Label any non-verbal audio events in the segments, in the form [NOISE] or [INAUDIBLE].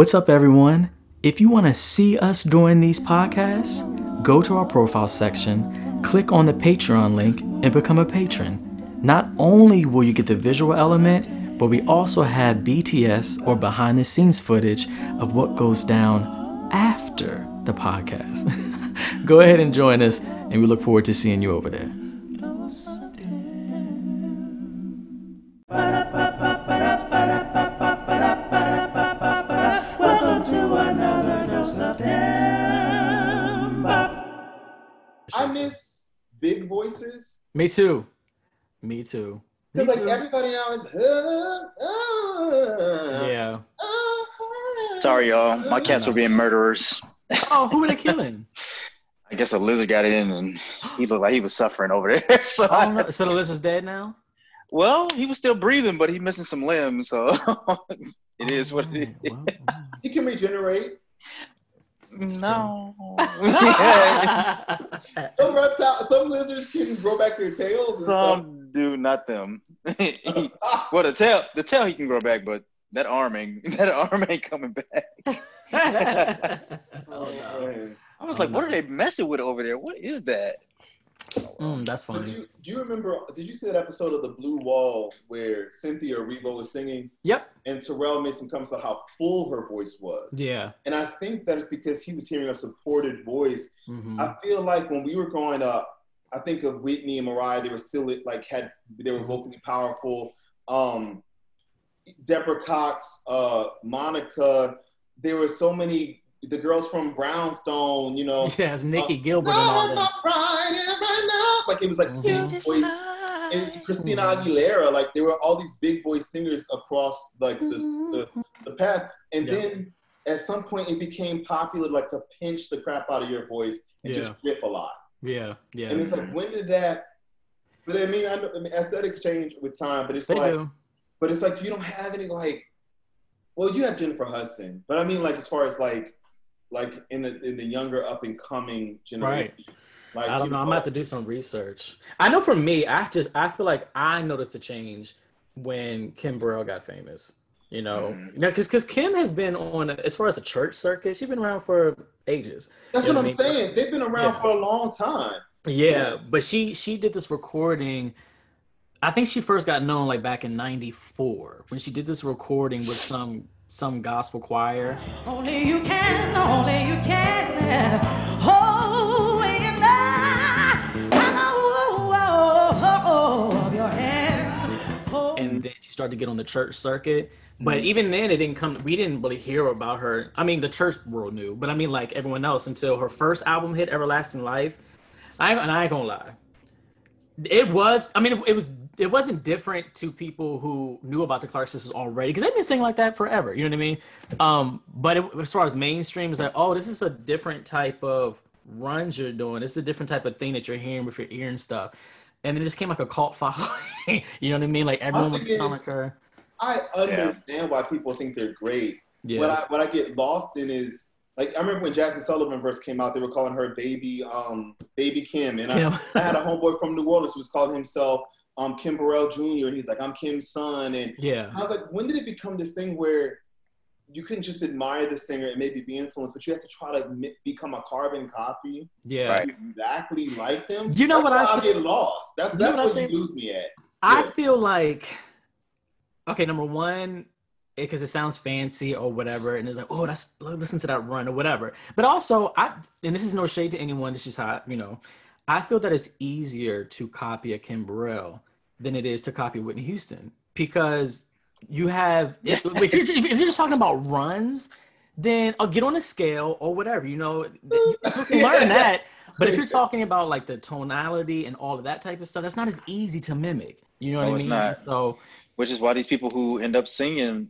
What's up, everyone? If you want to see us during these podcasts, go to our profile section, click on the Patreon link, and become a patron. Not only will you get the visual element, but we also have BTS or behind the scenes footage of what goes down after the podcast. [LAUGHS] go ahead and join us, and we look forward to seeing you over there. Me too. Me too. Because like too. everybody now is. Uh, uh, yeah. uh, Sorry, y'all. My cats were being murderers. Oh, who were they killing? [LAUGHS] I guess a lizard got in, and he looked like he was suffering over there. [LAUGHS] So, Oh, I- no. So the lizard's dead now. well, he was still breathing, but he missing some limbs. So [LAUGHS] it is what it is. Alright, is. He can regenerate. No. Some reptiles, some lizards can grow back their tails and stuff. some do, not them. [LAUGHS] well, the tail, the tail he can grow back, but that arm ain't, [LAUGHS] that arm ain't coming back. [LAUGHS] oh, no. I was like, what are they messing with over there? What is that? Mm, that's But funny. do you, do you remember? Did you see that episode of The Blue Wall where Cynthia Erivo was singing Yep. and Terrell made some comments about how full her voice was? Yeah. And I think that is because he was hearing a supported voice Mhm. I feel like when we were growing up, I think of Whitney and Mariah. They were still like had they were vocally powerful. Um, Deborah Cox, uh, Monica. There were so many. The girls from Brownstone, you know. Yeah, it's Nicci uh, Gilbert and all "Oh, that. my pride right now. Like it was like Mhm. big voice. And Christina Aguilera, like there were all these big voice singers across like the the, the path. And Yeah. then at some point it became popular like to pinch the crap out of your voice and just riff a lot. Yeah. Yeah. And it's like, when did that? But I mean, I, know, I mean, aesthetics change with time. But it's They like, do. but it's like you don't have any like. Well, you have Jennifer Hudson, but I mean, like as far as like, like in the in the younger up and coming generation. Like, I don't you know. I'm about to do some research. I know for me, I just I feel like I noticed a change when Kim Burrell got famous. You know, mm-hmm. you know, because because Kim has been on as far as the church circuit, she's been around for ages. That's You know what I'm mean? saying. They've been around Yeah. for a long time. Yeah, Yeah. but she she did this recording. I think she first got known like back in '94 when she did this recording with some some gospel choir. Only you can, only you can. Hold me in the of your hand. Hold and then she started to get on the church circuit. But even then, it didn't come. We didn't really hear about her. I mean, the church world knew, but I mean, like everyone else, until her first album hit, "Everlasting Life." I and I ain't gonna lie, it was. I mean, it was. It wasn't different to people who knew about the Clark sisters already because they've been singing like that forever. You know what I mean? Um, but it, as far as mainstream, it's like, oh, this is a different type of runs you're doing. This is a different type of thing that you're hearing with your ear and stuff. And then it just came like a cult following. [LAUGHS] you know what I mean? Like everyone was thing sound is- like her. I understand why people think they're great. Yeah. What I what I get lost in is like I remember when Jazmine Sullivan first came out, they were calling her baby um baby Kim, and I, I had a homeboy from New Orleans who was calling himself um Kim Burrell Jr. and he's like I'm Kim's son, and yeah. I was like, when did it become this thing where you couldn't just admire the singer and maybe be influenced, but you have to try to mi- become a carbon copy Yeah. Right. exactly like them? You know That's what I where I think- get lost. That's You know that's what I you lose me at. I Yeah. feel like okay, number one, because it sounds fancy or whatever, and it's like, oh, that's listen to that run or whatever. But also, I and this is no shade to anyone. This is how you know. I feel that it's easier to copy a Kim Burrell than it is to copy Whitney Houston because you have [LAUGHS] if, if you're if you're just talking about runs, then I'll get on a scale or whatever. You know, you [LAUGHS] learn that. But if you're talking about like the tonality and all of that type of stuff, that's not as easy to mimic. You know what No, I it's mean? not. So Which is why these people who end up singing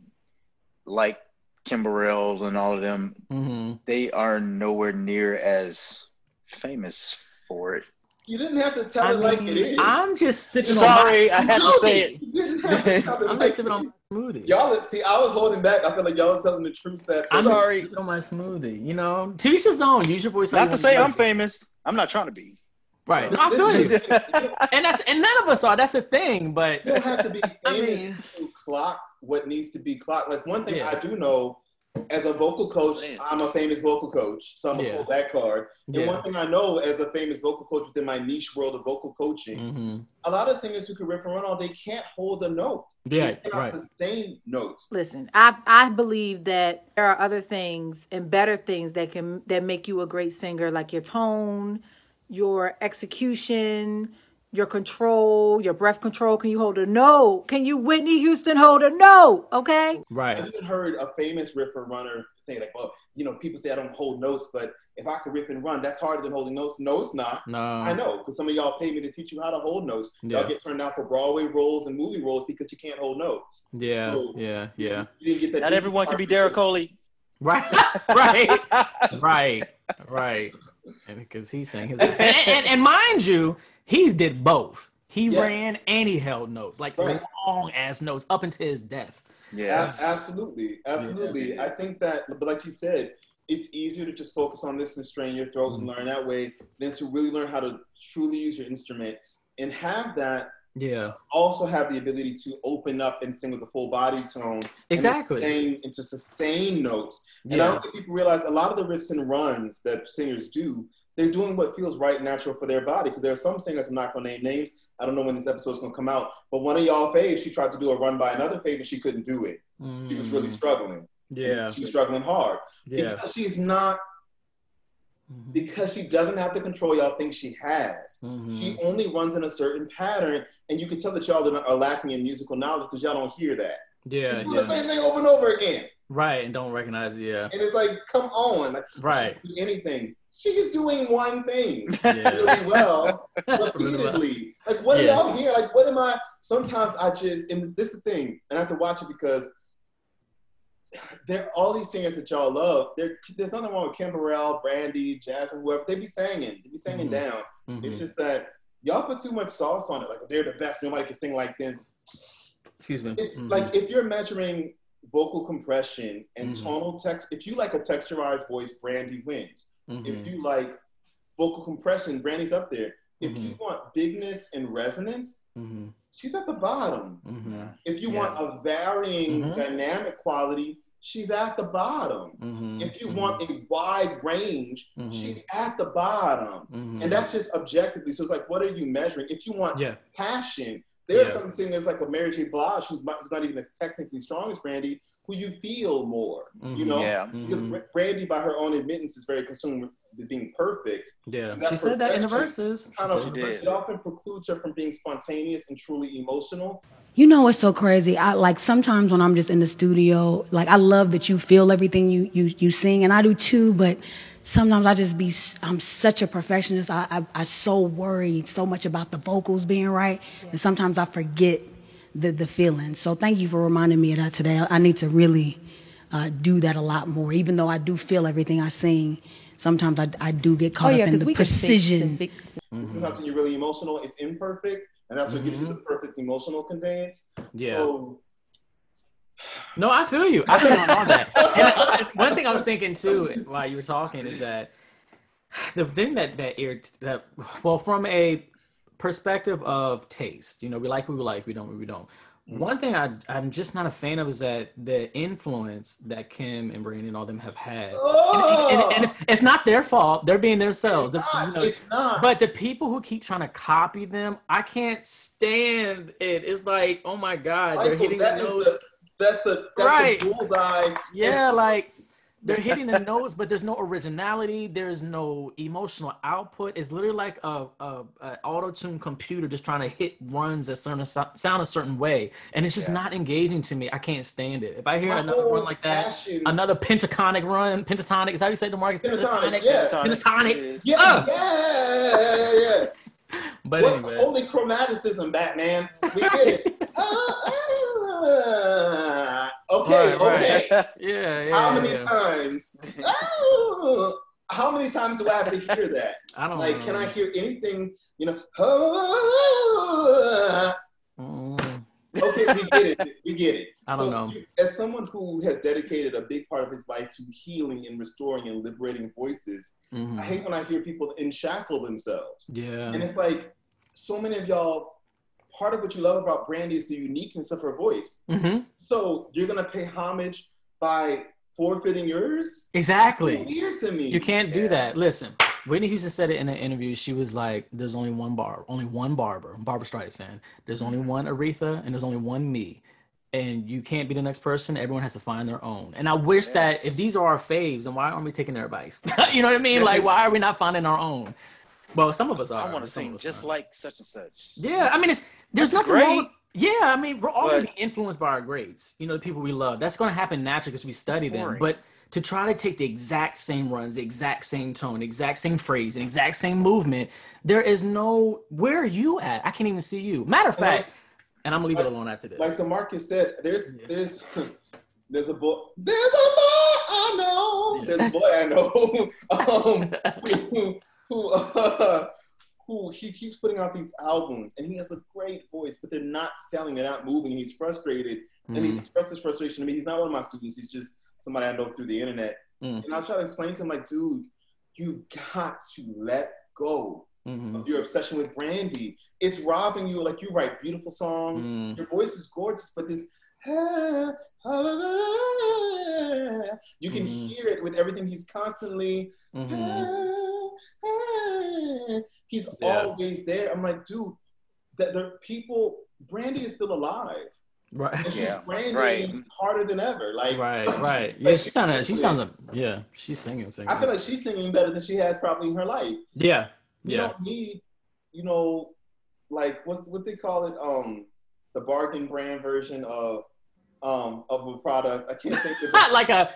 like Kim Burrell and all of them, mhm. they are nowhere near as famous for it. You didn't have to tell I it like it is. I'm just sipping Sorry, I on my had to say smoothie. You didn't have to [LAUGHS] tell it I'm like just sipping on is. my smoothie. Y'all see, I was holding back. I feel like y'all was telling the truth that I'm sorry. sipping on my smoothie. You know, to each his own. Use your voice. Not to say I'm famous. I'm not trying to be. Right. No, I feel you. you [LAUGHS] And that's and none of us are. That's the thing. But don't have to be [LAUGHS] I famous mean- to clock what needs to be clocked. Like one thing Yeah. I do know as a vocal coach, Saying. I'm a famous vocal coach, so I'm gonna Yeah. pull that card. And Yeah. one thing I know as a famous vocal coach within my niche world of vocal coaching, hmm a lot of singers who can riff and run all day can't hold a note. Yeah, they cannot right. sustain notes. Listen, I I believe that there are other things and better things that can that make you a great singer, like your tone, your execution, your control, your breath control. Can you hold a note? Can you Whitney Houston hold a note? Okay. Right. I've Right. even heard a famous riffer runner say like, "Well, you know, people say I don't hold notes, but if I could rip and run, that's harder than holding notes." No, it's not. No. I know because some of y'all pay me to teach you how to hold notes. Yeah. Y'all get turned down for Broadway roles and movie roles because you can't hold notes. Yeah. So- Yeah. Yeah. You didn't get that. Not everyone can be Daryl Coley. Right. [LAUGHS] right. Right. Right. And because he's saying his [LAUGHS] and, and, and mind you, he did both. He Yeah. ran and he held notes, like Right. long ass notes up until his death. Yeah. A- absolutely, absolutely. I think that, but like you said, it's easier to just focus on this and strain your throat and mm-hmm. learn that way than to really learn how to truly use your instrument and have that Yeah. also have the ability to open up and sing with a full body tone. Exactly. And, sustain, and to sustain notes. And I Yeah. don't think people realize a lot of the riffs and runs that singers do, they're doing what feels right and natural for their body. Because there are some singers, I'm not going to name names. I don't know when this episode's going to come out. But one of y'all faves, she tried to do a run by another fave and she couldn't do it. She was really Mm, struggling. Yeah. She was struggling hard. Yeah. Because she's not, Mhm. because she doesn't have the control y'all think she has. Mhm. She only runs in a certain pattern. And you can tell that y'all are lacking in musical knowledge because y'all don't hear that. Yeah. You do the same thing over and over again. Right. And don't recognize it. Yeah. And it's like, come on. Like, Right. she anything. She's doing one thing Yeah. [LAUGHS] really well, [LAUGHS] Really well. repeatedly. Like, what Yeah. are y'all here? Like, what am I? Sometimes I just, and this is the thing, and I have to watch it because there are all these singers that y'all love. There's nothing wrong with Kim Burrell, Brandy, Jazmine, whoever. They be singing, they be singing Mhm. down. Mhm. It's just that y'all put too much sauce on it. Like they're the best. Nobody can sing like them. Excuse me. It, Mhm. Like if you're measuring vocal compression and Mhm. tonal text, if you like a texturized voice, Brandy wins. Mhm. If you like vocal compression, Brandy's up there. If you Mhm. want bigness and resonance, Mhm. she's at the bottom. Mhm. If you Yeah. want a varying Mhm. dynamic quality, she's at the bottom. If you want a wide range, she's at the bottom. And that's just objectively. So it's like, what are you measuring? If you want yeah. passion, there are Yeah. some singers like a Mary J. Blige, who's not, even as technically strong as Brandy, who you feel more. You Mhm. know, Yeah. because Mhm. Brandy, by her own admittance, is very consumed with being perfect. Yeah. She said that in the Verzuz. She I said know it in the did. Verzuz. it often precludes her from being spontaneous and truly emotional. You know what's so crazy? I like sometimes when I'm just in the studio, like I love that you feel everything you you you sing, and I do too. But sometimes I just be I'm such a perfectionist. I I, I so worried so much about the vocals being right, and sometimes I forget the the feeling. So thank you for reminding me of that today. I, I need to really uh, do that a lot more. Even though I do feel everything I sing, sometimes I I do get Oh caught yeah, up in the we can fix precision. and fix. Sometimes when you're really emotional, it's imperfect, and that's what gives you the perfect emotional conveyance. Yeah. So No, I feel you. I feel you on all that. And one thing I was thinking too while you were talking is that the thing that that irrit- that well, from a perspective of taste, you know, we like what we like, we don't what we don't. Mm-hmm. One thing I I'm just not a fan of is that the influence that Kim and Brandy and all them have had, and, and- and it's, oh! it's not their fault. They're being themselves. it's not. you know, it's not. but the people who keep trying to copy them, I can't stand it. It's like, oh my god, they're hitting the notes. the, that's the that's Right. the bullseye. Yeah, like they're [LAUGHS] hitting the notes, but there's no originality. There's no emotional output. It's literally like a, a, a auto tune computer just trying to hit runs that certain sound a certain way, and it's just Yeah. not engaging to me. I can't stand it. If I hear My another run like that, passion- another pentatonic run, pentatonic is that how you say Demarcus? Pentatonic, yes. pentatonic. Yeah, Ah! yeah, yes. [LAUGHS] But anyway, holy chromaticism, Batman. We get it. [LAUGHS] Ah, okay, Right, right. okay. [LAUGHS] yeah, yeah. How many yeah. times? Ah, how many times do I have to hear that? [LAUGHS] I don't Like, know. can I hear anything? You know, ah, Mm, okay, we get it. We get it. [LAUGHS] I don't so know. You, as someone who has dedicated a big part of his life to healing and restoring and liberating voices, mhm. I hate when I hear people enshackle themselves. Yeah. And it's like, so many of y'all, part of what you love about Brandy is the uniqueness of her voice. hmm So you're gonna pay homage by forfeiting yours. Exactly. It's weird to me. You can't do that. Listen, Whitney Houston said it in an interview. She was like, "There's only one bar, only one barber, Barbra Streisand. There's only one Aretha, and there's only one me. And you can't be the next person. Everyone has to find their own. And I wish that if these are our faves, then why aren't we taking their advice? [LAUGHS] you know what I mean? Like, why are we not finding our own? Well, some of us are. I want to some sing just aren't. like such and such. Yeah, I mean, it's there's That's nothing wrong. Yeah, I mean, we're all gonna be influenced by our grades. You know, the people we love. That's gonna happen naturally because we study them. But to try to take the exact same runs, the exact same tone, the exact same phrase, the exact same movement, there is no. Where are you at? I can't even see you. Matter of fact, and I'm gonna leave it alone after this. like Demarcus said, there's Yeah. there's [LAUGHS] there's a boy there's a boy I know. Yeah. There's a boy I know [LAUGHS] um, who [LAUGHS] who, uh, [LAUGHS] who he keeps putting out these albums and he has a great voice, but they're not selling, they're not moving. And he's frustrated and he Mm, expresses frustration to me. He's not one of my students. He's just somebody I know through the internet. Mm. And I try to explain to him like, dude, you've got to let go mhm, of your obsession with Brandy. It's robbing you. Like you write beautiful songs. mm, Your voice is gorgeous, but this [LAUGHS] you can Mhm. hear it with everything. He's constantly he's Yeah. always there. I'm like, dude, that the people. Brandy is still alive. Right, And she's Yeah, brand new right. harder than ever. Like right, [COUGHS] right. Yeah, she sounded. She sounds like. Yeah, she's singing, singing. I feel like she's singing better than she has probably in her life. Yeah, You yeah. don't need, you know, like what's what they call it, um, the bargain brand version of um of a product. I can't think of [LAUGHS] it. like a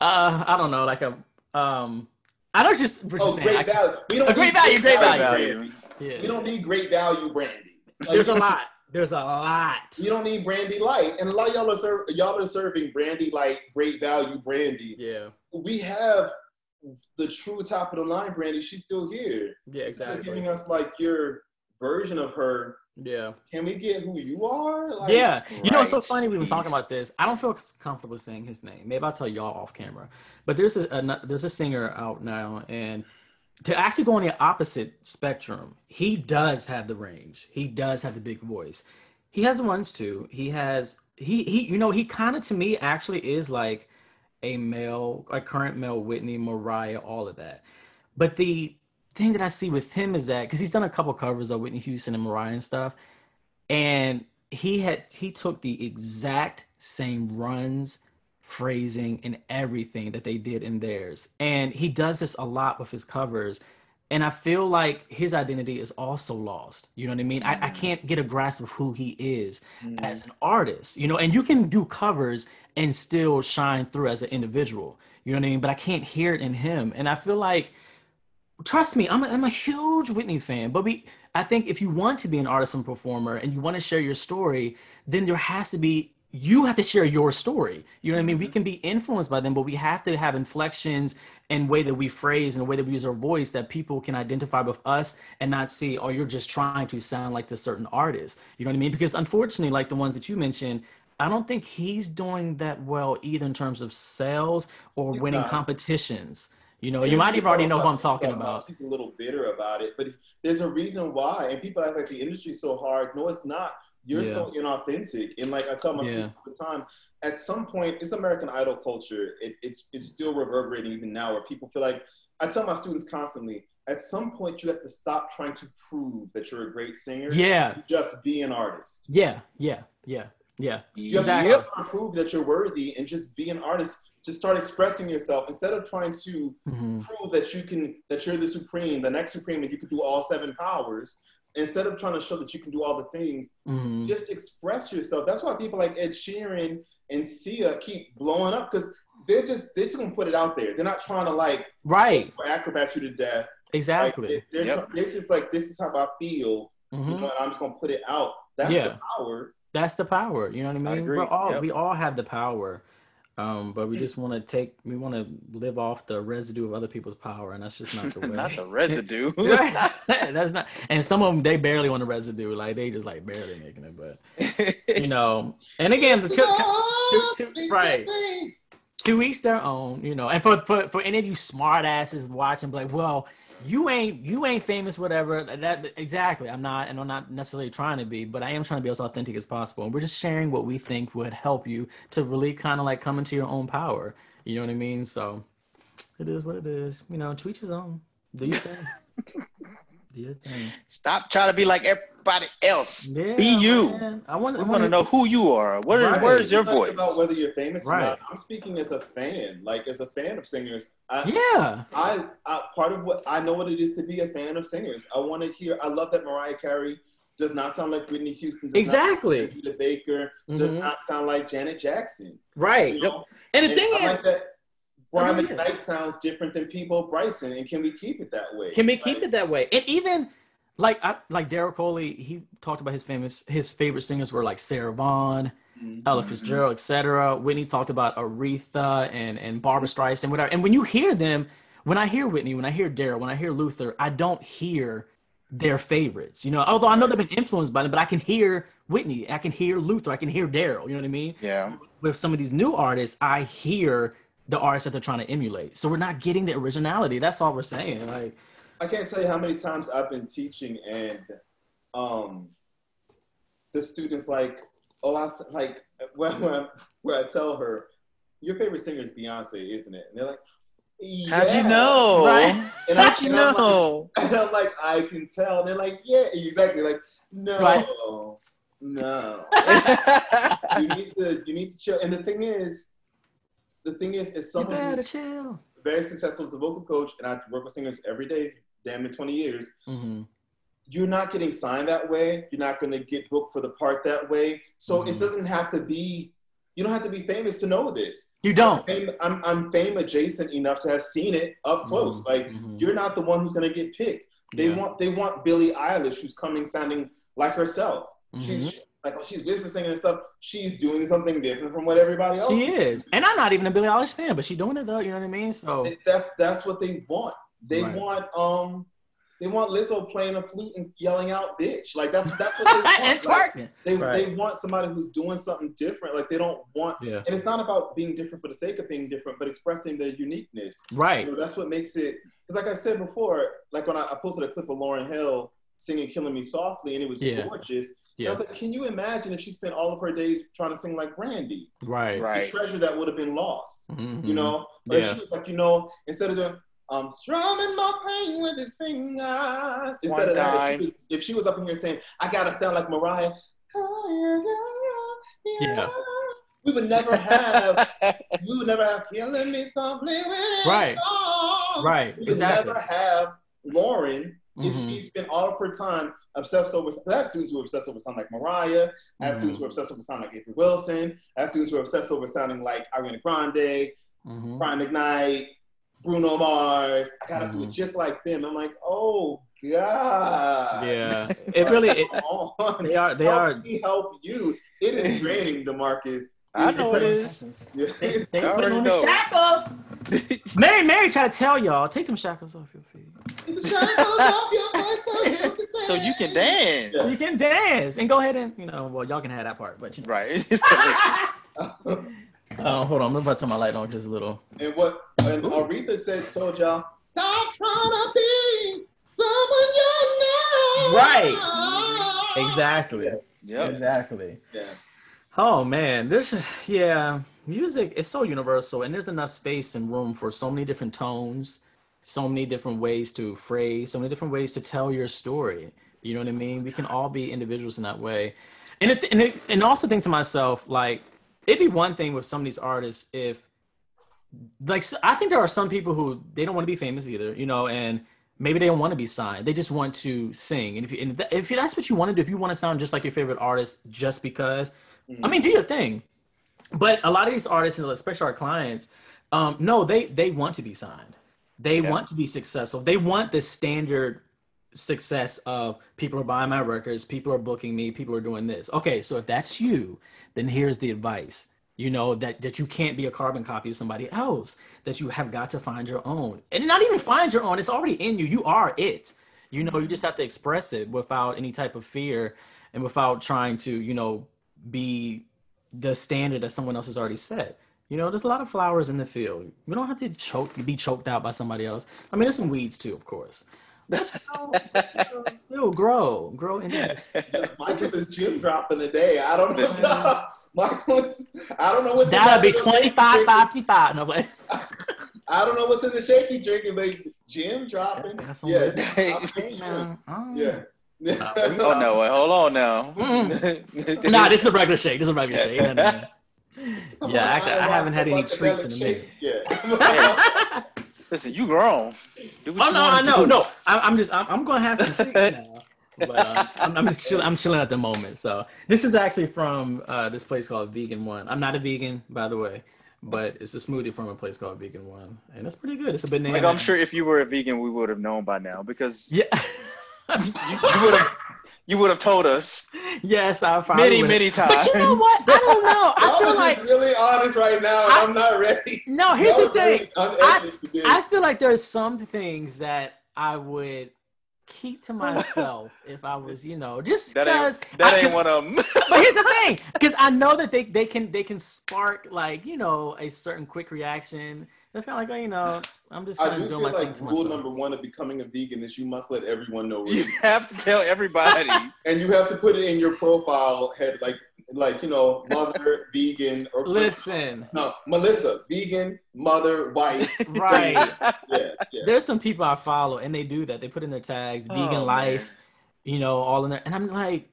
uh I don't know, like a um I don't just what you're oh, great I- value. We don't A great need value, great value. Brandy. yeah. We don't need great value brandy. Like, [LAUGHS] There's a lot. There's a lot. You don't need brandy light, and a lot of y'all are ser- y'all are serving brandy light, great value brandy. Yeah. We have the true top of the line brandy. She's still here. Yeah, exactly. giving us like your version of her. Yeah. Can we get who you are? Like, Yeah. You know, it's so funny we've been talking about this. I don't feel comfortable saying his name. Maybe I'll tell y'all off camera. But there's a, a there's a singer out now and to actually go on the opposite spectrum, he does have the range. He does have the big voice. He has the ones too. He has he he you know, he kind of to me actually is like a male, a current male Whitney, Mariah, all of that. But the thing that I see with him is that because he's done a couple covers of Whitney Houston and Mariah and stuff, and he had he took the exact same runs, phrasing, and everything that they did in theirs, and he does this a lot with his covers. And I feel like his identity is also lost. You know what I mean? I, I mm. can't get a grasp of who he is as mm. an artist, you know, and you can do covers and still shine through as an individual. You know what I mean? But I can't hear it in him. And I feel like, trust me, I'm a, I'm a huge Whitney fan. But we, I think if you want to be an artist and performer and you want to share your story, then there has to be, you have to share your story. You know what I mean? We mm-hmm. can be influenced by them, but we have to have inflections and way that we phrase and the way that we use our voice that people can identify with us and not see, oh, you're just trying to sound like this certain artist. You know what I mean? Because unfortunately, like the ones that you mentioned, I don't think he's doing that well either in terms of sales or winning competitions. You know, you might even already know who I'm talking about. He's a little bitter about it, but there's a reason why. And people act like the industry's so hard. No, it's not. You're Yeah. so inauthentic. And like I tell my Yeah. students all the time, at some point, it's American Idol culture. It, it's it's still reverberating even now, where people feel like I tell my students constantly. At some point, you have to stop trying to prove that you're a great singer. Yeah, just be an artist. yeah, yeah, yeah, yeah. You have Exactly. trying to prove that you're worthy and just be an artist. Just start expressing yourself instead of trying to Mhm. prove that you can that you're the supreme, the next supreme, and you can do all seven powers. Instead of trying to show that you can do all the things, Mhm. just express yourself. That's why people like Ed Sheeran and Sia keep blowing up because they're just they're just gonna put it out there. They're not trying to like Right, acrobat you to death. Like, exactly. they're, Yep. they're just like this is how I feel. You Mhm. know, and I'm just gonna put it out. That's Yeah. the power. That's the power. You know what I mean? I agree. We're all Yep. we all have the power. Um, but we just want to take we want to live off the residue of other people's power, and that's just not the [LAUGHS] way. Not the [LAUGHS] residue. [LAUGHS] that's not and some of them they barely want the residue like they just like barely making it but you know and again the to, Oh, to- sweet right. to each their own you know and for, for for any of you smart asses watching like well you ain't you ain't famous whatever that exactly i'm not and i'm not necessarily trying to be but i am trying to be as authentic as possible and we're just sharing what we think would help you to really kind of like come into your own power You know what I mean? So it is what it is. You know, to each his own. Do your thing. [LAUGHS] Do your thing. Stop trying to be like everybody else. Yeah, be you. man. I want. We want to know who you are. What is, Right. where is your voice? about whether you're famous or Right. not. I'm speaking as a fan, like as a fan of singers. I, Yeah. I, I part of what I know what it is to be a fan of singers. I want to hear. I love that Mariah Carey does not sound like Whitney Houston. Does Exactly. Not like Anita Baker does Mhm. not sound like Janet Jackson. Right. You know? And the And thing I like is, that Brian. McKnight sounds different than Peabo Bryson, and can we keep it that way? can we keep Like, it that way? And even like I like Daryl Coley, he talked about his famous his favorite singers were like Sarah Vaughan, mhm. Ella Fitzgerald, etc. Whitney talked about Aretha and and Barbra Streisand, whatever. And when you hear them, when I hear Whitney, when I hear Daryl, when I hear Luther, I don't hear their favorites. You know, although I know they've been influenced by them, but I can hear Whitney, I can hear Luther, I can hear Daryl. You know what I mean? Yeah. With some of these new artists, I hear the artists that they're trying to emulate. So we're not getting the originality. That's all we're saying. Like, I can't tell you how many times I've been teaching and um, the students like, oh, I s- like where, where, I, where I tell her, your favorite singer is Beyonce, isn't it? And they're like, yeah. How'd you know? Right. And How'd you and I'm like- know? [LAUGHS] And I'm like, I can tell. And they're like, yeah, exactly. Like, no, Right. no. [LAUGHS] You need to, you need to chill. And the thing is, the thing is, as you someone better chill. very successful as a vocal coach, and I work with singers every day, damn near 20 years, hmm you're not getting signed that way. You're not going to get booked for the part that way. So Mhm. it doesn't have to be. You don't have to be famous to know this. You don't. Fame, I'm, I'm fame adjacent enough to have seen it up close. Mhm, Like mhm. you're not the one who's going to get picked. They Yeah. want they want Billie Eilish, who's coming sounding like herself. She's like, oh, she's whisper singing and stuff. She's doing something different from what everybody else. She is, and I'm not even a Billie Eilish fan, but she's doing it though. You know what I mean? So That's that's what they want. They Right. want um. They want Lizzo playing a flute and yelling out "bitch." Like that's that's what [LAUGHS] they want. and Like. They, Right. they want somebody who's doing something different. Like they don't want, Yeah. and it's not about being different for the sake of being different, but expressing their uniqueness. Right. You know, that's what makes it. Because like I said before, like when I, I posted a clip of Lauryn Hill singing "Killing Me Softly" and it was Yeah. gorgeous. And I was like, can you imagine if she spent all of her days trying to sing like Brandy? Right. The Right. treasure that would have been lost. Mhm. You know, or if Yeah. she was like, you know, instead of doing. Um, strumming my pain with his fingers. Instead One of that, if she, was, if she was up in here saying, "I gotta sound like Mariah," Yeah. we would never have [LAUGHS] we would never have killing me softly when it's Right. on. Right. We would Exactly. never have Lauryn if Mhm. she spent all of her time obsessed over. I have students who are obsessed over sounding like Mariah. I have Mhm. students who are obsessed over sounding like Avery Wilson. I have students who are obsessed over sounding like Ariana Grande, Mhm. Brian McKnight, Bruno Mars. I got a Mhm. student just like them. I'm like, oh god. Yeah. It really, it, they are. They help are. me help you. It is draining, Demarcus. I know it is. Yeah. They, they I put already on the know. shackles. [LAUGHS] Mary, Mary, try to tell y'all, take them shackles off your feet. The shackles off your [LAUGHS] foot so you can [LAUGHS] So you can dance. Yeah. You can dance and go ahead and you know. Well, y'all can have that part, but you know. Right. Oh, hold on. I'm about to turn my light on just a little. And what and Aretha said told y'all, stop trying to be someone you're not. Right. Exactly. Yep. Exactly. Yeah. Oh man, there's yeah, music is so universal, and there's enough space and room for so many different tones, so many different ways to phrase, so many different ways to tell your story. You know what I mean? We can all be individuals in that way, and it, and it, and also think to myself like it'd be one thing with some of these artists if like I think there are some people who they don't want to be famous either, you know, and maybe they don't want to be signed. They just want to sing, and if you, and if, that's what you want to do, if you want to sound just like your favorite artist, just because, I mean, do your thing. But a lot of these artists, and especially our clients, um, no, they they want to be signed. They Yeah. want to be successful. They want the standard success of people are buying my records, people are booking me, people are doing this. Okay, so if that's you, then here's the advice. You know that that you can't be a carbon copy of somebody else. That you have got to find your own, and not even find your own. It's already in you. You are it. You know, you just have to express it without any type of fear and without trying to, you know, be the standard that someone else has already set. You know, there's a lot of flowers in the field. We don't have to choke, be choked out by somebody else. I mean, there's some weeds too, of course. But, you know, but, you still grow, grow in there. [LAUGHS] Michael is gym dropping today. I don't know. [LAUGHS] Michael is, I don't know what's in That'll be little 25, 55. No, but [LAUGHS] I don't know what's in the shaky drinking, but he's gym dropping. That's some Yeah, good- oh. yeah. Oh. oh no, wait, hold on now. Mm. Nah, this is a regular shake. This is a regular shake. No, no, no. Yeah, actually, I haven't had any treats in a minute. Yeah. Listen, you grown. Do what Oh you no, I know, no. I'm, I'm just, I'm, I'm gonna have some treats [LAUGHS] now. But uh, I'm, I'm just chilling. I'm chilling at the moment. So this is actually from uh, this place called Vegan One. I'm not a vegan, by the way, but it's a smoothie from a place called Vegan One, and it's pretty good. It's a banana. Like I'm sure if you were a vegan, we would have known by now because Yeah. you, you would have you would have told us yes, I probably many would've- many times. But you know what? I don't know. I Y'all feel like really honest right now, I- I'm not ready. no. Here's Y'all the thing. really unethical. I feel like there's some things that I would keep to myself [LAUGHS] if I was, you know, just That because. ain't that I- ain't 'cause- one of them. [LAUGHS] but here's the thing, because I know that they, they can they can spark like you know a certain quick reaction. It's kind of like oh, you know I'm just I kind do of feel doing my thing like to rule myself. number one of becoming a vegan is you must let everyone know, you you- [LAUGHS] have to tell everybody. [LAUGHS] and you have to put it in your profile head, like like you know, mother, [LAUGHS] vegan, or Listen, no, Melissa, vegan, mother, wife. right? Yeah, yeah. There's some people I follow and they do that. They put in their tags, oh, vegan Oh, life, man. you know, all in there, and I'm like,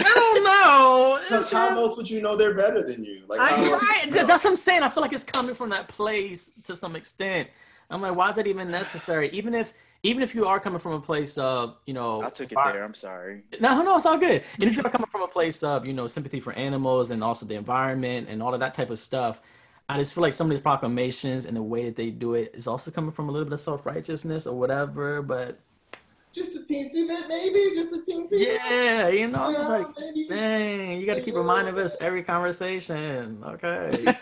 I don't know. [LAUGHS] Because It's how just- else would you know they're better than you? Like, I, how right. would you know? That's what I'm saying. I feel like it's coming from that place to some extent. I'm like, why is that even necessary? Even if even if you are coming from a place of, you know, I took it vi- there. I'm sorry. No, no, it's all good. And if you're coming from a place of, you know, sympathy for animals and also the environment and all of that type of stuff, I just feel like some of these proclamations and the way that they do it is also coming from a little bit of self righteousness or whatever. But Just a teensy bit, maybe. Just a teensy bit. yeah, you know, I'm just like, maybe. dang, you got to keep reminding us every conversation, okay? [LAUGHS]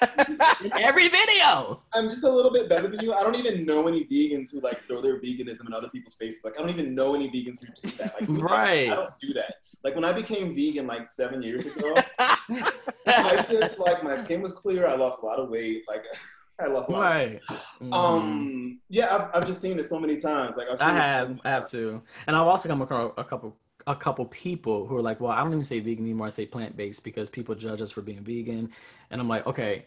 Every video. I'm just a little bit better than you. I don't even know any vegans who like throw their veganism in other people's faces. Like I don't even know any vegans who do that. Like? Right. I don't do that. Like when I became vegan like seven years ago, [LAUGHS] I just like my skin was clear. I lost a lot of weight. Like [LAUGHS] I lost a lot. Right. Mhm. Um. Yeah, I've, I've just seen it so many times. Like I've seen I have, many I have times. to, and I've also come across a couple, a couple people who are like, "Well, I don't even say vegan anymore. I say plant based because people judge us for being vegan." And I'm like, "Okay,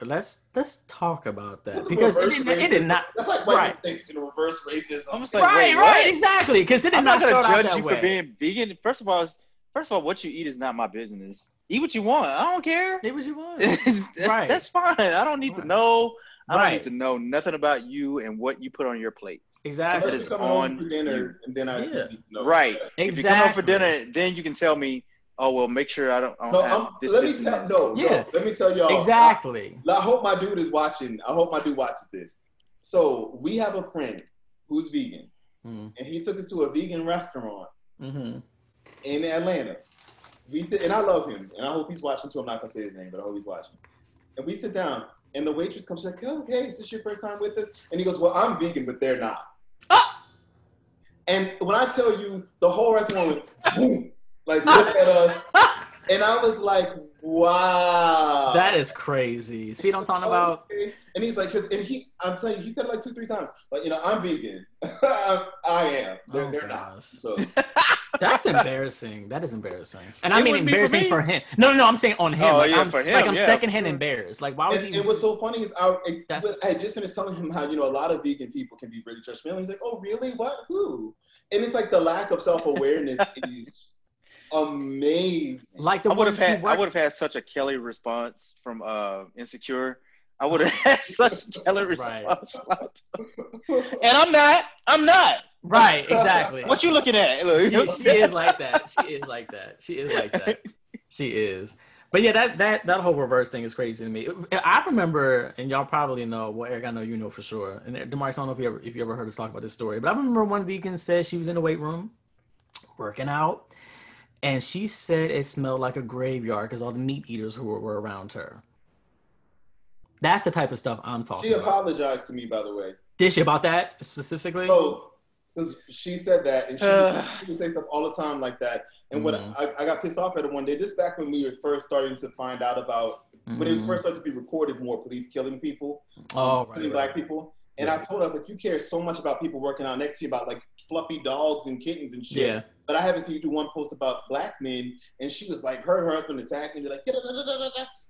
let's let's talk about that Look because it reverse did, it did not." That's like white Right. people you know, reverse racism. I'm just like, right, wait, right, what? exactly, because it did I'm not not gonna out judge that you way. for being vegan. First of all, first of all, what you eat is not my business. Eat what you want. I don't care. It was you want. [LAUGHS] that's, Right. that's fine. I don't need Right. to know. I don't Right. need to know nothing about you and what you put on your plate. Exactly. Unless is you come home on for dinner, you. and then I Yeah. need to know. Right. If you come home for dinner, then you can tell me, oh well, make sure I don't, I don't No, have I'm, this. let this, me and tell. No, Yeah. no. Let me tell y'all. Exactly. I, I hope my dude is watching. I hope my dude watches this. So we have a friend who's vegan, Mm, and he took us to a vegan restaurant hmm in Atlanta. We sit, and I love him, and I hope he's watching too. I'm not gonna say his name, but I hope he's watching. And we sit down, and the waitress comes she's like, "Oh, hey, is this your first time with us?" And he goes, "Well, I'm vegan, but they're not." Ah! And when I tell you, the whole restaurant went [LAUGHS] boom, like look at us, [LAUGHS] and I was like, "Wow." That is crazy. See what I'm talking about? Okay. And he's like, cause, and he, I'm telling you, he said it like two, three times. Like, you know, I'm vegan. I'm, [LAUGHS] I am. They're, Oh, they're not. So That's embarrassing. That is embarrassing. And I It mean wouldn't for embarrassing me. for, him. No, no, no. I'm saying on him. Oh, like, yeah, I'm, for him, like I'm yeah, secondhand sure. embarrassed. Like why would and, you? and what's so funny is I, ex- I had just finished telling him how you know a lot of vegan people can be really judgmental. He's like, "Oh, really? What? Who?" And it's like the lack of self awareness [LAUGHS] is amazing. like the I would have ones who had, I would have had such a Kelly response from uh, Insecure. I would have [LAUGHS] had such a Kelly Right. response. [LAUGHS] and I'm not. I'm not. Right, [LAUGHS] exactly. What you looking at? Look, she, she is like that. She is like that. She is like that. She is. But yeah, that that that whole reverse thing is crazy to me. I remember, and y'all probably know. Well, Eric, I know you know for sure. And Demarcus, I don't know if you ever if you ever heard us talk about this story, but I remember one vegan said she was in the weight room, working out, and she said it smelled like a graveyard because all the meat eaters who were, were around her. That's the type of stuff I'm talking She about. apologized to me, by the way. Did she about that specifically? So, because she said that, and she, Ugh. she would say stuff all the time like that. And what Mhm. I, I got pissed off at her one day, this back when we were first starting to find out about when it Mhm. first started to be recorded more police killing people, Oh, right, killing right. black people. And Yeah. I told her, I was like, you care so much about people working out next to you about like fluffy dogs and kittens and shit. Yeah. But I haven't seen you do one post about black men. And she was like, her, her husband attacked me. Like.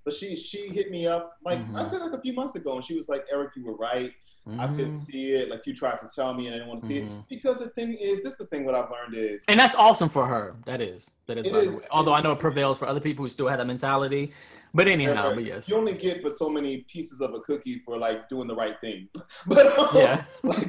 But she she hit me up like I Mhm. said like a few months ago, and she was like, Eric, you were right. I Mhm. couldn't see it. Like you tried to tell me, and I didn't want to see it Mhm. because the thing is, this is the thing. What I've learned is And that's awesome for her. That is. That is. It by the way. Although I know it prevails for other people who still have that mentality. But anyhow, Right. but yes. You only get but so many pieces of a cookie for like doing the right thing. [LAUGHS] but um, Yeah. [LAUGHS] like,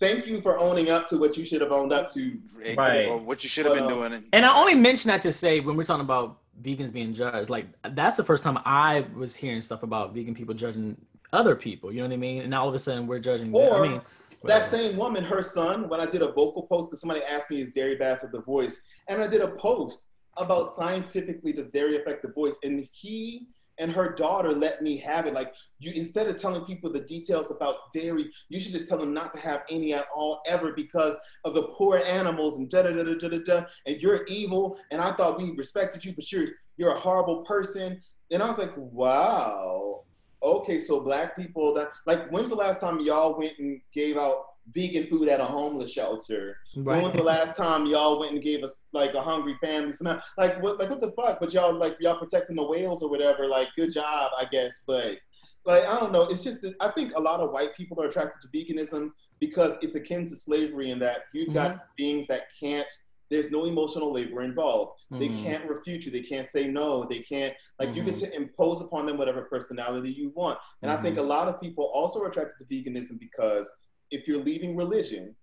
thank you for owning up to what you should have owned up to. Right. Or what you should have been um, doing. And I only mention that to say when we're talking about vegans being judged, like that's the first time I was hearing stuff about vegan people judging other people. You know what I mean? And all of a sudden we're judging. them. Or I mean, That whatever. same woman, her son, when I did a vocal post, because somebody asked me, is dairy bad for the voice? And I did a post about scientifically does dairy affect the voice? And he and her daughter let me have it. Like you, instead of telling people the details about dairy, you should just tell them not to have any at all ever because of the poor animals and da da da da da da. And you're evil. And I thought we respected you, but you're you're a horrible person. And I was like, wow. Okay, so black people that like when's the last time y'all went and gave out vegan food at a homeless shelter? When was the last time y'all went and gave us like a hungry family some like what like what the fuck? But y'all like y'all protecting the whales or whatever. Like good job, I guess. But like I don't know. It's just that I think a lot of white people are attracted to veganism because it's akin to slavery in that you've got mm-hmm. beings that can't. There's no emotional labor involved. They Mhm. can't refute you. They can't say no. They can't like you get mm-hmm. to impose upon them whatever personality you want. And I think mm-hmm. a lot of people also are attracted to veganism because if you're leaving religion,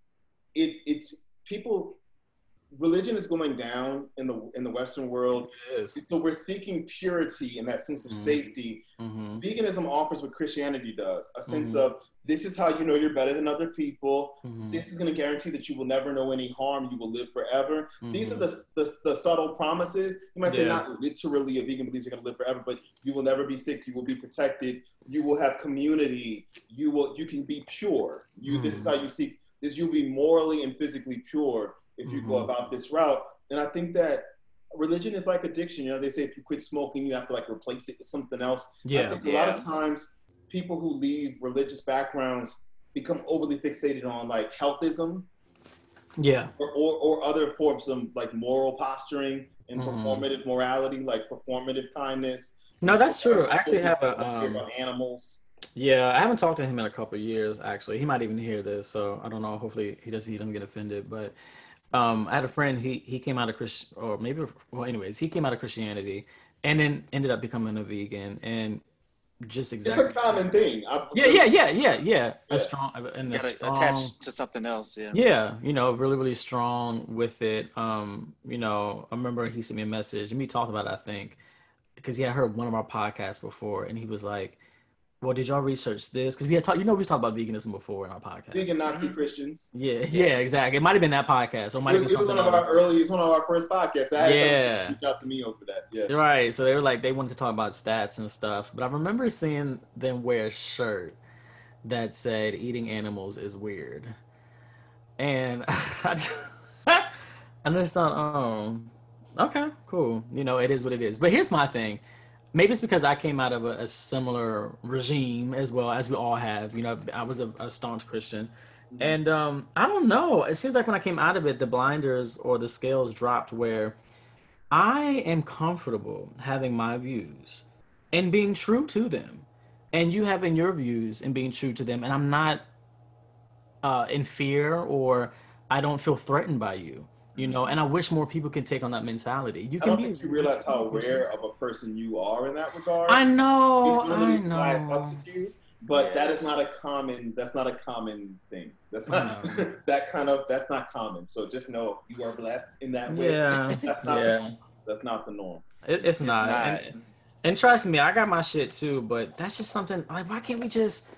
it it's people religion is going down in the in the Western world. It is. So we're seeking purity and that sense of Mhm. safety. Mhm. Veganism offers what Christianity does, a sense Mhm. of this is how you know you're better than other people. Mhm. This is going to guarantee that you will never know any harm. You will live forever. These are Mhm. the, the, the subtle promises. You might say Yeah. not literally a vegan believes you're going to live forever, but you will never be sick. You will be protected. You will have community. You will you can be pure. You this is Mhm. how you seek this. You'll be morally and physically pure if you go Mhm. about this route. And I think that religion is like addiction. You know, they say if you quit smoking, you have to like replace it with something else. Yeah. I Yeah. think a lot of times people who leave religious backgrounds become overly fixated on like healthism Yeah. or, or, or other forms of like moral posturing and Mhm. performative morality, like performative kindness. No, that's true. I actually have a Care um, about animals. Yeah, I haven't talked to him in a couple of years. Actually, he might even hear this, so I don't know. Hopefully, he doesn't. He doesn't get offended. But um, I had a friend. He he came out of Christ, or maybe well, anyways, he came out of Christianity, and then ended up becoming a vegan, and just It's exactly. a common thing. I, Yeah, yeah, yeah, yeah, yeah. Yeah. A strong and a strong. attached to something else. Yeah. Yeah, you know, really, really strong with it. Um, you know, I remember he sent me a message and we talked about it, I think, because he had heard one of our podcasts before and he was like, Well, did y'all research this? Because we had talked, you know, we talked about veganism before in our podcast. Vegan mm-hmm. Nazi Christians. Yeah, yeah, exactly. It might have been that podcast or it might It have was, been it was one of our else. early, it's one of our first podcasts. I Yeah. somebody reach out to me over that. Yeah. Right. So they were like, they wanted to talk about stats and stuff. But I remember seeing them wear a shirt that said eating animals is weird. And [LAUGHS] I just, [LAUGHS] I just thought, oh, okay, cool. You know, it is what it is. But here's my thing. Maybe it's because I came out of a, a similar regime as well as we all have. You know, I was a, a staunch Christian. And um, I don't know. It seems like when I came out of it, the blinders or the scales dropped where I am comfortable having my views and being true to them, and you having your views and being true to them, and I'm not uh, in fear or I don't feel threatened by you, you know. And I wish more people can take on that mentality. You can I can don't be. think you realize how aware of a person you are in that regard. I know. I be fly up know. you, but that Yes. is not a common. That's not a common thing. That's not [LAUGHS] that kind of. That's not common. So just know you are blessed in that way. Yeah. [LAUGHS] That's not. Yeah. That's not the norm. It, it's not. not. And, and trust me, I got my shit too, but that's just something like why can't we just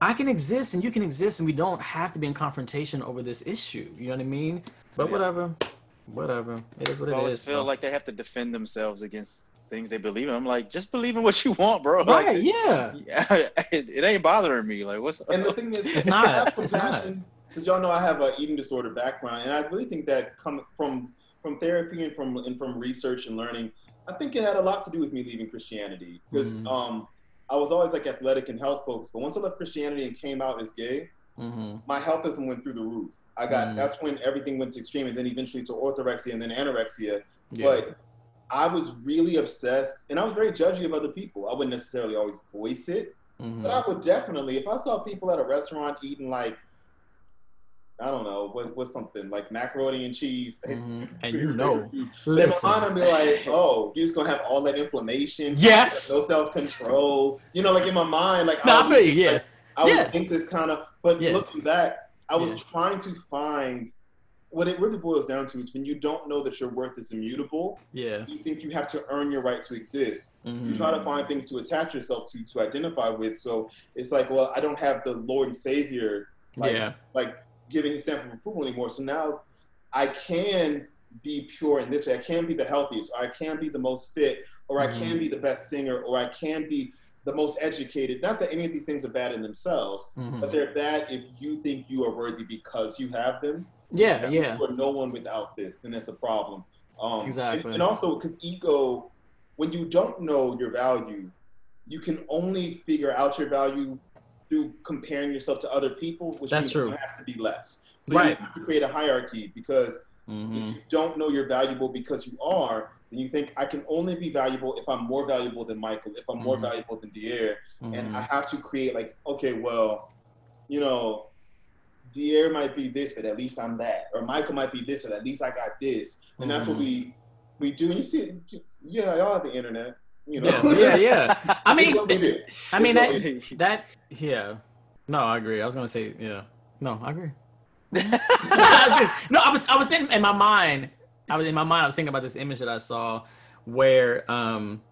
I can exist and you can exist and we don't have to be in confrontation over this issue. You know what I mean? But Yeah. whatever. Whatever. It is what I it always is. feel bro. like they have to defend themselves against things they believe in. I'm like, just believe in what you want, bro. [LAUGHS] Right, Like, yeah. [LAUGHS] it, it ain't bothering me. Like, what's And the thing is, It's not. It's not. Because y'all know I have an eating disorder background, and I really think that come from from therapy and from and from research and learning, I think it had a lot to do with me leaving Christianity. Because Mhm. um, I was always like athletic and health focused, but once I left Christianity and came out as gay, Mm-hmm. my healthism went through the roof. I got Mm. that's when everything went to extreme, and then eventually to orthorexia and then anorexia. Yeah. But I was really obsessed, and I was very judgy of other people. I wouldn't necessarily always voice it, Mhm. but I would definitely, if I saw people at a restaurant eating like, I don't know, what, what's something like macaroni and cheese, it's- Mhm. it's [LAUGHS] And you know, favorite food. in my mind, I'd be like, oh, you're just gonna have all that inflammation. Yes. No self control. You know, like in my mind, like No, I I would, feel you, yeah. like, I would Yeah. think this kind of. But Yeah. looking back, I was Yeah. trying to find what it really boils down to is when you don't know that your worth is immutable, Yeah. you think you have to earn your right to exist. You Mhm. try to find things to attach yourself to, to identify with. So it's like, well, I don't have the Lord and Savior, like, yeah. like giving his stamp of approval anymore. So now I can be pure in this way. I can be the healthiest, or I can be the most fit, or I can Mhm. be the best singer, or I can be the most educated. Not that any of these things are bad in themselves, Mhm. but they're bad if you think you are worthy because you have them. Yeah. Yeah. For no one without this, then it's a problem. Um, Exactly. And, and also, because ego, when you don't know your value, you can only figure out your value through comparing yourself to other people, which That's means true. it has to be less. So Right. you have to create a hierarchy because Mhm. if you don't know you're valuable because you are, then you think I can only be valuable if I'm more valuable than Michael, if I'm more Mhm. valuable than Dier, and Mhm. I have to create like, okay, well, you know, Dier might be this, but at least I'm that, or Michael might be this, but at least I got this, and that's what we we do. And you see, it, yeah, y'all have the internet, you know. Yeah. Yeah. Yeah. [LAUGHS] I mean, what we do. I mean It's what that we that yeah. No, I agree. I was gonna say yeah. No, I agree. [LAUGHS] [LAUGHS] I was just- no, I was I was in, in my mind. I was in my mind. I was thinking about this image that I saw, where um,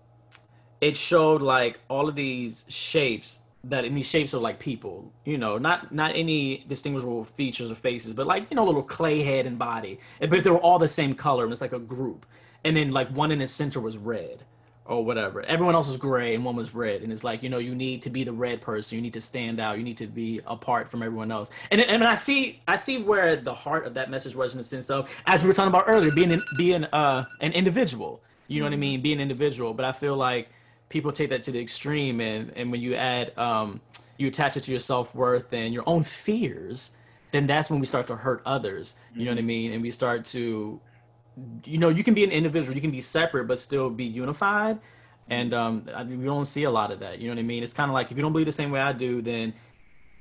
it showed like all of these shapes that in these shapes are like people. You know, not not any distinguishable features or faces, but like you know, little clay head and body. But they were all the same color, and it's like a group. And then like one in the center was red or whatever. Everyone else was gray and one was red. And it's like, you know, you need to be the red person. You need to stand out. You need to be apart from everyone else. And and I see I see where the heart of that message was in the sense of as we were talking about earlier, being being uh an individual. You know what I mean? Being an individual. But I feel like people take that to the extreme and and when you add um you attach it to your self-worth and your own fears, then that's when we start to hurt others. You know what I mean? And we start to you know, you can be an individual, you can be separate, but still be unified. And um, I we don't see a lot of that. You know what I mean? It's kind of like if you don't believe the same way I do, then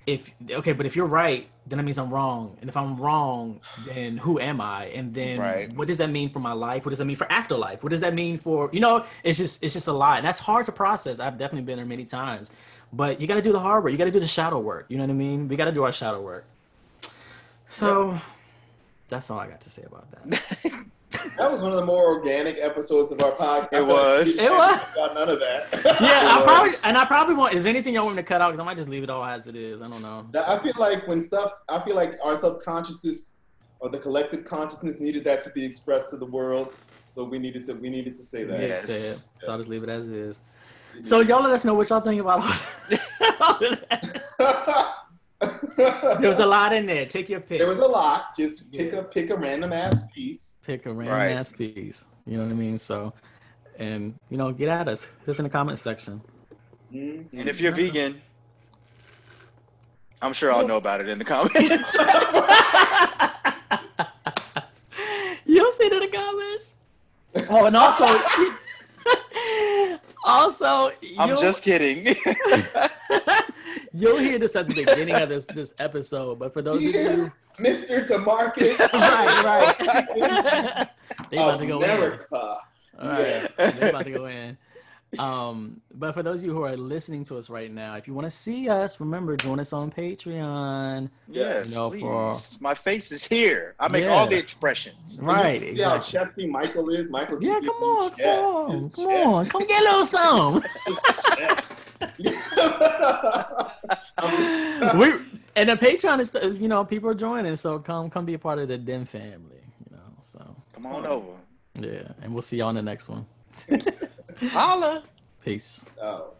if okay, but if you're right, then that means I'm wrong. And if I'm wrong, then who am I? And then Right. what does that mean for my life? What does that mean for afterlife? What does that mean for you know? It's just it's just a lot. And that's hard to process. I've definitely been there many times. But you got to do the hard work. You got to do the shadow work. You know what I mean? We got to do our shadow work. So that's all I got to say about that. [LAUGHS] That was one of the more organic episodes of our podcast. It was. It was. Got none of that. Yeah, [LAUGHS] I was. probably and I probably want. Is anything y'all want me to cut out? Because I might just leave it all as it is. I don't know. That- I feel like when stuff, I feel like our subconsciousness or the collective consciousness needed that to be expressed to the world. So we needed to, we needed to say that. Yeah, Yes. say it. So I'll just leave it as it is. So y'all let us know what y'all think about all, [LAUGHS] all of that. [LAUGHS] There was a lot in there. Take your pick. there was a lot. Just pick Yeah. a pick a random ass piece. pick a random Right. ass piece. You know what I mean? So, and you know, get at us. Just in the comment section. Mm. And if you're vegan, I'm sure I'll know about it in the comments. [LAUGHS] You'll see it in the comments. Oh, and also, [LAUGHS] also, I'm just kidding. [LAUGHS] You'll hear this at the beginning of this this episode, but for those of you, [LAUGHS] Mr. Demarcus [LAUGHS] right, right, [LAUGHS] they about to go in. America. All right, they're about to go in. Um, but for those of you who are listening to us right now, if you want to see us, remember join us on Patreon. yes, You know, for- please. My face is here. I make all the expressions. Right, See how exactly. chesty Michael is. Michael. Yeah, come on, come Yes, on, his come on, come get a little some. chest. I'm- [LAUGHS] we and the Patreon is, you know, people are joining, so come, come be a part of the DEM family, you know. So Come on over. yeah, and we'll see y'all in the next one. Holla. Peace. oh.